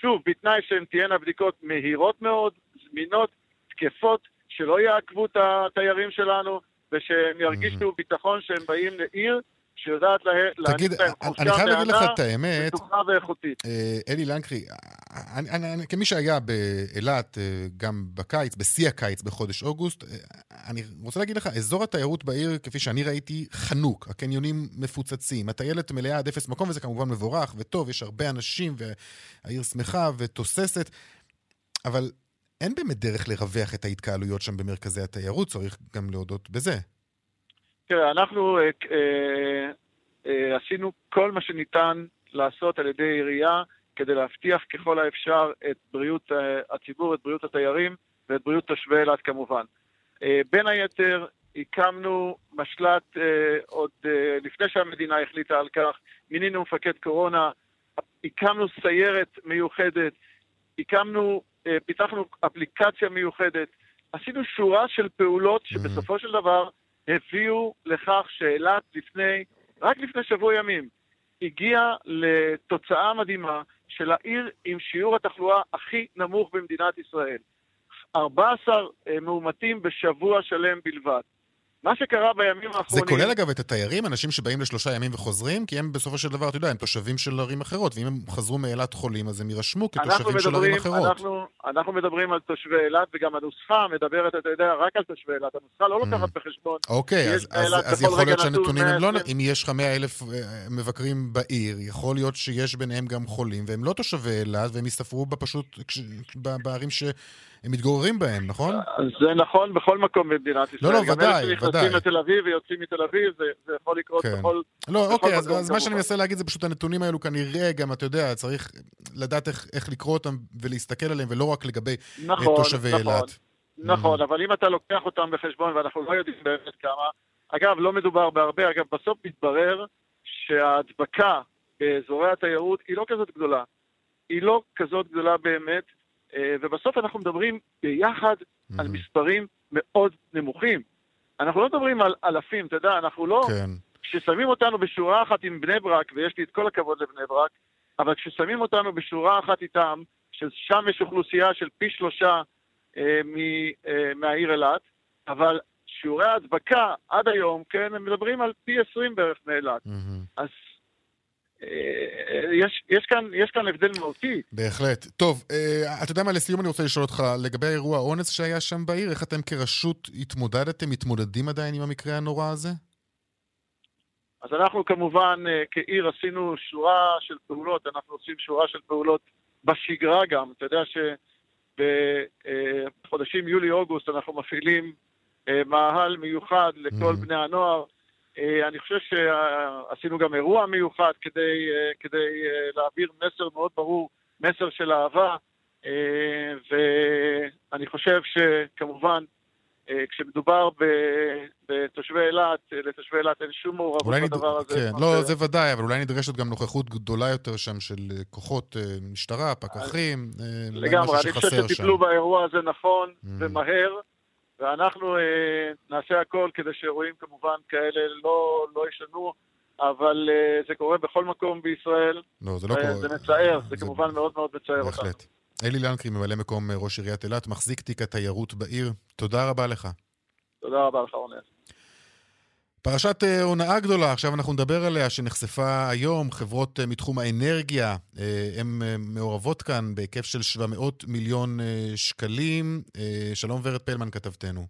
שוב, בתנאי שהן תהיינה בדיקות מהירות מאוד, זמינות, תקפות, שלא יעכבו את התיירים שלנו, ושהם ירגישו ביטחון שהם באים לעיר שיודעת להעניק להם חופשה אני חייב להגיד לך את האמת, בטוחה ואיכותית. אה, אלי לנקרי, אני, אני, אני, כמי שהיה באילת אה, גם בקיץ, בשיא הקיץ בחודש אוגוסט, אה, אני רוצה להגיד לך, אזור התיירות בעיר, כפי שאני ראיתי, חנוק. הקניונים מפוצצים, הטיילת מלאה עד אפס מקום, וזה כמובן מבורך וטוב, יש הרבה אנשים, והעיר שמחה ותוססת, אבל אין באמת דרך לרווח את ההתקהלויות שם במרכזי התיירות, צריך גם להודות בזה. תראה, אנחנו אה, אה, אה, עשינו כל מה שניתן לעשות על ידי עירייה כדי להבטיח ככל האפשר את בריאות אה, הציבור, את בריאות התיירים ואת בריאות תושבי אילת כמובן. אה, בין היתר, הקמנו משל"ט אה, עוד אה, לפני שהמדינה החליטה על כך, מינינו מפקד קורונה, הקמנו סיירת מיוחדת, הקמנו, אה, פיתחנו אפליקציה מיוחדת, עשינו שורה של פעולות שבסופו של דבר הביאו לכך שאילת לפני, רק לפני שבוע ימים, הגיעה לתוצאה מדהימה של העיר עם שיעור התחלואה הכי נמוך במדינת ישראל. 14 אה, מאומתים בשבוע שלם בלבד. מה שקרה בימים זה האחרונים... כולל אגב את התיירים, אנשים שבאים לשלושה ימים וחוזרים, כי הם בסופו של דבר, אתה יודע, הם תושבים של ערים אחרות, ואם הם חזרו מאילת חולים, אז הם יירשמו כתושבים של ערים מדברים, אחרות. אנחנו, אנחנו מדברים על תושבי אילת, וגם הנוסחה מדברת, אתה יודע, רק על תושבי אילת. הנוסחה לא Mm. לוקחת בחשבון. אוקיי, אז, אז, אז יכול להיות שהנתונים הם לא... 120. אם יש לך 100 אלף אה, מבקרים בעיר, יכול להיות שיש ביניהם גם חולים, והם לא תושבי אילת, והם יסתפרו פשוט כש- ב- שהם מתגוררים בהם, נכון? אז זה נכון בכל מקום במדינת ישראל. לא, גם ודאי, אלה שנכנסים ודאי. לתל אביב ויוצאים מתל אביב, זה, זה יכול לקרות כן. בכל... לא, בכל אוקיי, אז, מקום אז מה שאני. מנסה להגיד זה פשוט הנתונים האלו כנראה גם, אתה יודע, צריך לדעת איך, איך לקרוא אותם ולהסתכל עליהם, ולא רק לגבי אה, נכון, תושבי נכון. אילת. נכון, אבל אם אתה לוקח אותם בחשבון, ואנחנו לא יודעים באמת כמה, אגב, לא מדובר בהרבה, אגב, בסוף מתברר שההדבקה באזורי התיירות היא לא כזאת גדולה. היא לא כזאת גדולה באמת, ובסוף אנחנו מדברים ביחד על מהמם. מספרים מאוד נמוכים. אנחנו לא מדברים על אלפים, אתה יודע, אנחנו לא... כן. כששמים אותנו בשורה אחת עם בני ברק, ויש לי את כל הכבוד לבני ברק, אבל כששמים אותנו בשורה אחת איתם, ששם יש אוכלוסייה של פי שלושה אה, מ, אה, מהעיר אילת, אבל שיעורי ההדבקה עד היום, כן, הם מדברים על פי 20 בערך מאילת. אז אה, יש, יש, כאן, יש כאן הבדל מהותי. בהחלט. טוב, אה, אתה יודע מה, לסיום אני רוצה לשאול אותך, לגבי האירוע האונס שהיה שם בעיר, איך אתם כרשות התמודדתם, מתמודדים עדיין עם המקרה הנורא הזה? אז אנחנו כמובן אה, כעיר עשינו שורה של פעולות, אנחנו עושים שורה של פעולות בשגרה גם. אתה יודע שבחודשים יולי-אוגוסט אנחנו מפעילים מאהל מיוחד לכל בני הנוער. אה, אני חושב שעשינו גם אירוע מיוחד כדי, אה, כדי אה, להעביר מסר מאוד ברור, מסר של אהבה, ואני חושב שכמובן, כשמדובר בתושבי אילת, לתושבי אילת אין שום מעורבות בדבר נד... הזה. כן, לא. זה ודאי, אבל אולי נדרשת גם נוכחות גדולה יותר שם של כוחות משטרה, פקחים, לגמרי, אני חושב שטיפלו באירוע הזה נכון mm. ומהר. ואנחנו אה, נעשה הכל כדי שאירועים כמובן כאלה לא, לא ישנו, אבל אה, זה קורה בכל מקום בישראל. לא, זה לא קורה. זה מצער, זה, זה כמובן מאוד מאוד מצער אותנו. בהחלט. אלי לנקרי, ממלא מקום אה, ראש עיריית אילת, מחזיק תיק התיירות בעיר. תודה רבה לך. תודה רבה לך, רונן. פרשת אה, הונאה גדולה, עכשיו אנחנו נדבר עליה, שנחשפה היום, חברות אה, מתחום האנרגיה, הן אה, מעורבות כאן בהיקף של 700 מיליון שקלים. שלום ורד פלמן, כתבתנו.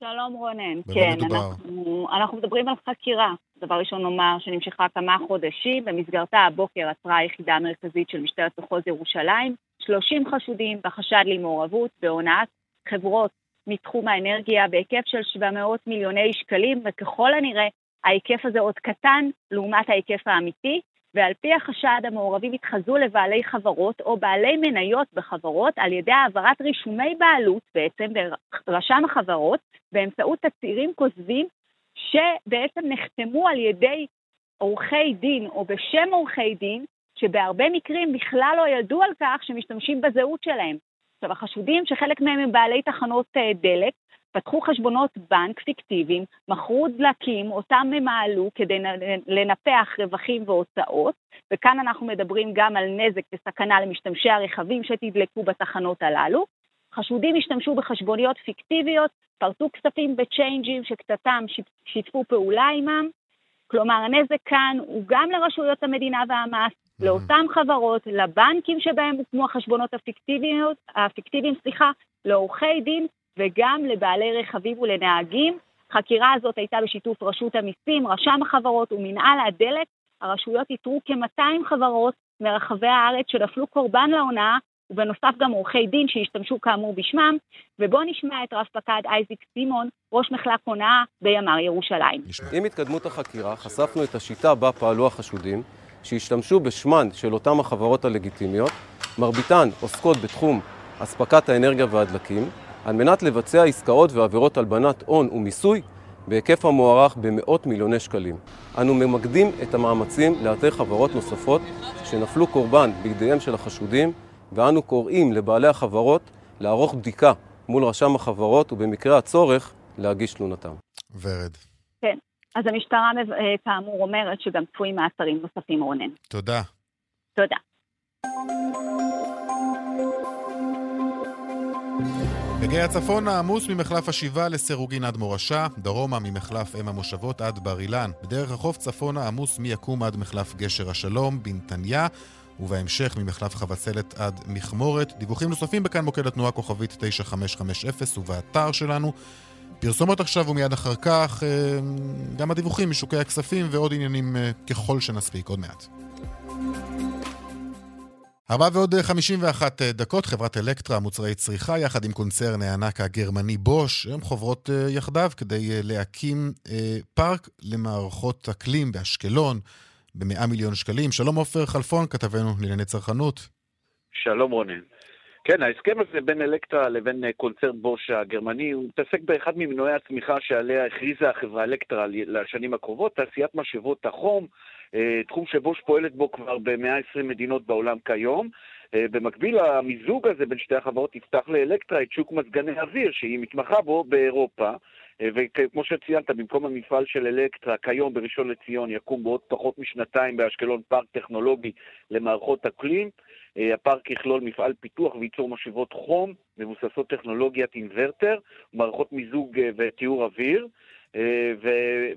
שלום רונן, כן, אנחנו, אנחנו מדברים על חקירה. דבר ראשון נאמר שנמשכה כמה חודשים, במסגרתה הבוקר עצרה היחידה המרכזית של משטרת מחוז ירושלים, 30 חשודים בחשד למעורבות בהונאת חברות מתחום האנרגיה בהיקף של 700 מיליוני שקלים, וככל הנראה ההיקף הזה עוד קטן לעומת ההיקף האמיתי, ועל פי החשד המעורבים התחזו לבעלי חברות או בעלי מניות בחברות על ידי העברת רישומי בעלות בעצם ברשם החברות באמצעות תצהירים כוזבים שבעצם נחתמו על ידי עורכי דין או בשם עורכי דין שבהרבה מקרים בכלל לא ידעו על כך שמשתמשים בזהות שלהם. עכשיו, החשודים, שחלק מהם הם בעלי תחנות אה, דלק, פתחו חשבונות בנק פיקטיביים, מכרו דלקים, אותם הם מעלו כדי לנפח רווחים והוצאות, וכאן אנחנו מדברים גם על נזק וסכנה למשתמשי הרכבים שתדלקו בתחנות הללו. חשודים השתמשו בחשבוניות פיקטיביות, פרטו כספים בצ'יינג'ים שקצתם שיתפו פעולה עמם, כלומר הנזק כאן הוא גם לרשויות המדינה והמס, לאותן חברות, לבנקים שבהם הוקמו החשבונות הפיקטיביות, הפיקטיביים, סליחה, לעורכי דין וגם לבעלי רכבים ולנהגים. החקירה הזאת הייתה בשיתוף רשות המיסים, רשם החברות ומנהל הדלק. הרשויות איתרו כ-200 חברות מרחבי הארץ שנפלו קורבן להונאה, ובנוסף גם עורכי דין שהשתמשו כאמור בשמם, ובואו נשמע את רב פקד אייזיק סימון, ראש מחלק הונאה בימ"ר ירושלים. עם התקדמות החקירה חשפנו את השיטה בה פעלו החשודים, שהשתמשו בשמן של אותם החברות הלגיטימיות, מרביתן עוסקות בתחום אספקת האנרגיה והדלקים, על מנת לבצע עסקאות ועבירות הלבנת הון ומיסוי בהיקף המוערך במאות מיליוני שקלים. אנו ממקדים את המאמצים לאתר חברות נוספות שנפלו קורבן בידיהם של החשודים, ואנו קוראים לבעלי החברות לערוך בדיקה מול רשם החברות ובמקרה הצורך להגיש תלונתם. ורד. אז המשטרה אה, כאמור אומרת שגם צפויים מעצרים נוספים, רונן. תודה. תודה. בגיא הצפון העמוס ממחלף השבעה לסירוגין עד מורשה, דרומה ממחלף אם המושבות עד בר אילן. בדרך החוף צפונה עמוס מיקום עד מחלף גשר השלום, בנתניה, ובהמשך ממחלף חבצלת עד מכמורת. דיווחים נוספים בכאן מוקד התנועה כוכבית 9550 ובאתר שלנו פרסומות עכשיו ומיד אחר כך, אה, גם הדיווחים משוקי הכספים ועוד עניינים אה, ככל שנספיק, עוד מעט. ארבע ועוד 51 אה, דקות, חברת אלקטרה, מוצרי צריכה, יחד עם קונצרן הענק הגרמני בוש, הם חוברות יחדיו כדי להקים פארק למערכות אקלים באשקלון ב-100 מיליון שקלים. שלום עופר חלפון, כתבנו לענייני צרכנות. שלום רונן. כן, ההסכם הזה בין אלקטרה לבין אה, קונצרט בוש הגרמני, הוא מתעסק באחד ממנועי הצמיחה שעליה הכריזה החברה אלקטרה לשנים הקרובות, תעשיית משאבות החום, אה, תחום שבוש פועלת בו כבר ב-120 מדינות בעולם כיום. אה, במקביל, המיזוג הזה בין שתי החברות יפתח לאלקטרה את שוק מזגני אוויר, שהיא מתמחה בו באירופה. וכמו שציינת, במקום המפעל של אלקטרה, כיום בראשון לציון יקום בעוד פחות משנתיים באשקלון פארק טכנולוגי למערכות אקלים. הפארק יכלול מפעל פיתוח וייצור משאבות חום מבוססות טכנולוגיית אינוורטר, מערכות מיזוג וטיהור אוויר.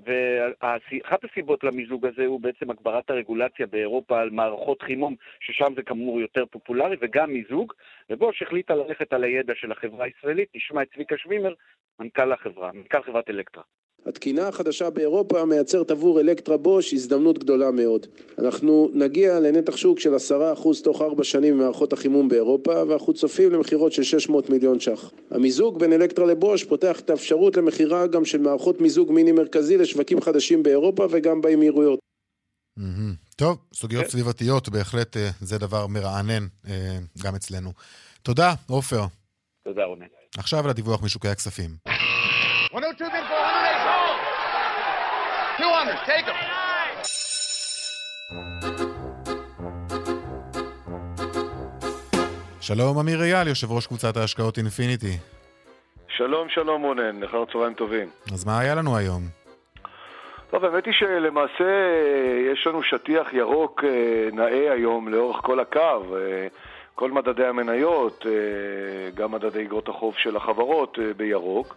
ואחת הסיבות למיזוג הזה הוא בעצם הגברת הרגולציה באירופה על מערכות חימום, ששם זה כאמור יותר פופולרי, וגם מיזוג, ובוש החליטה ללכת על הידע של החברה הישראלית, נשמע את צביקה שווימר, מנכ"ל החברה, מנכ"ל חברת אלקטרה. התקינה החדשה באירופה מייצרת עבור אלקטרה בוש הזדמנות גדולה מאוד. אנחנו נגיע לנתח שוק של 10% תוך 4 שנים ממערכות החימום באירופה ואנחנו צופים למכירות של 600 מיליון ש"ח. המיזוג בין אלקטרה לבוש פותח את האפשרות למכירה גם של מערכות מיזוג מיני מרכזי לשווקים חדשים באירופה וגם באמירויות. טוב, סוגיות כן. סביבתיות בהחלט אה, זה דבר מרענן אה, גם אצלנו. תודה, עופר. תודה, רונן. עכשיו לדיווח משוקי הכספים. 102 200, take them. שלום אמיר אייל, יושב ראש קבוצת ההשקעות אינפיניטי. שלום, שלום רונן, אחר צהריים טובים. אז מה היה לנו היום? טוב, האמת היא שלמעשה אה, יש לנו שטיח ירוק אה, נאה היום לאורך כל הקו. אה, כל מדדי המניות, גם מדדי אגרות החוב של החברות בירוק.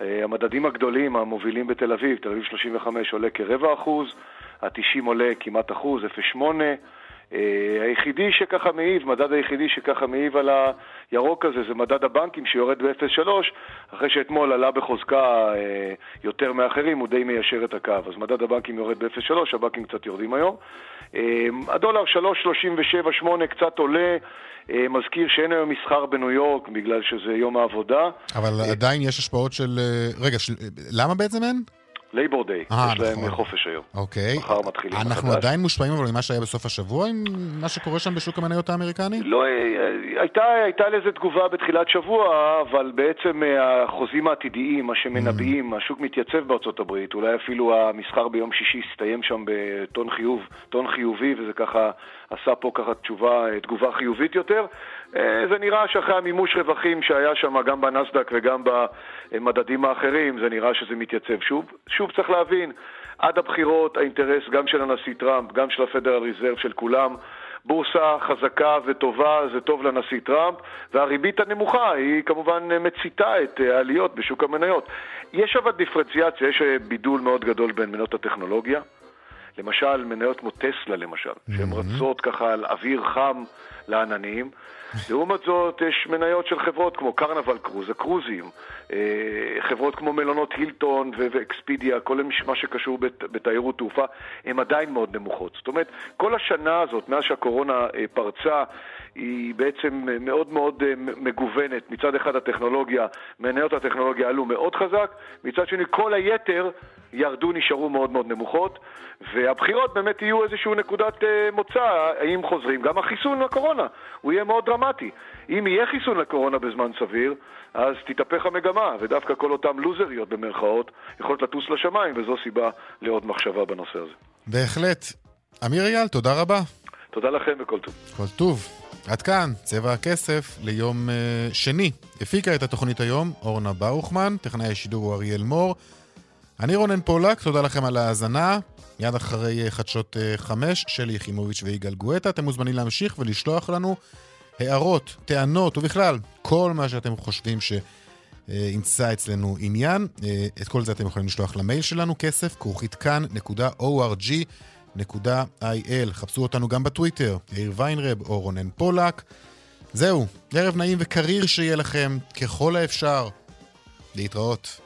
אה, המדדים הגדולים המובילים בתל אביב, תל אביב 35 עולה כרבע אחוז, ה-90 עולה כמעט אחוז, 0.8. אה, היחידי שככה מעיב, מדד היחידי שככה מעיב על הירוק הזה זה מדד הבנקים שיורד ב-0.3 אחרי שאתמול עלה בחוזקה אה, יותר מאחרים, הוא די מיישר את הקו. אז מדד הבנקים יורד ב-0.3, הבנקים קצת יורדים היום. הדולר 3.37.8 קצת עולה, אה, מזכיר שאין היום מסחר בניו יורק בגלל שזה יום העבודה. אבל עדיין יש השפעות של... אה, רגע, של... למה בעצם אין? לייבור דיי, יש להם נכון. חופש היום. אוקיי. מחר מתחילים אנחנו מחדש. עדיין מושפעים אבל ממה שהיה בסוף השבוע עם מה שקורה שם בשוק המניות האמריקני? לא, אה, הייתה, הייתה לזה תגובה בתחילת שבוע, אבל בעצם החוזים העתידיים, מה שמנבאים, mm. השוק מתייצב בארצות הברית, אולי אפילו המסחר ביום שישי הסתיים שם בטון חיוב, טון חיובי, וזה ככה עשה פה ככה תשובה, תגובה חיובית יותר. אה, זה נראה שאחרי המימוש רווחים שהיה שם גם בנסדק וגם במדדים האחרים, זה נראה שזה מתייצב שוב. שוב צריך להבין, עד הבחירות האינטרס גם של הנשיא טראמפ, גם של הפדרל ריזרב, של כולם, בורסה חזקה וטובה זה טוב לנשיא טראמפ, והריבית הנמוכה היא כמובן מציתה את העליות בשוק המניות. יש אבל דיפרנציאציה, יש בידול מאוד גדול בין מניות הטכנולוגיה. למשל, מניות כמו טסלה למשל, שהן רצות ככה על אוויר חם לעננים. לעומת זאת, יש מניות של חברות כמו קרנבל קרוז, הקרוזים, אה, חברות כמו מלונות הילטון ואקספידיה, כל מה שקשור בתיירות תעופה, הן עדיין מאוד נמוכות. זאת אומרת, כל השנה הזאת, מאז שהקורונה אה, פרצה, היא בעצם מאוד מאוד אה, מגוונת. מצד אחד הטכנולוגיה, מניות הטכנולוגיה עלו מאוד חזק, מצד שני כל היתר ירדו, נשארו מאוד מאוד נמוכות, והבחירות באמת יהיו איזושהי נקודת מוצא, האם חוזרים. גם החיסון לקורונה, הוא יהיה מאוד דרמטי. אם יהיה חיסון לקורונה בזמן סביר, אז תתהפך המגמה, ודווקא כל אותן לוזריות במרכאות יכולות לטוס לשמיים, וזו סיבה לעוד מחשבה בנושא הזה. בהחלט. אמיר אייל, תודה רבה. תודה לכם וכל טוב. כל טוב. עד כאן, צבע הכסף ליום uh, שני. הפיקה את התוכנית היום אורנה ברוכמן, טכנאי השידור הוא אריאל מור. אני רונן פולק, תודה לכם על ההאזנה. מיד אחרי חדשות uh, חמש, שלי יחימוביץ' ויגאל גואטה. אתם מוזמנים להמשיך ולשלוח לנו הערות, טענות ובכלל, כל מה שאתם חושבים שימצא אצלנו עניין. אה, את כל זה אתם יכולים לשלוח למייל שלנו, כסף, כרוכית כאן.org.il. חפשו אותנו גם בטוויטר, יאיר ויינרב או רונן פולק. זהו, ערב נעים וקריר שיהיה לכם ככל האפשר. להתראות.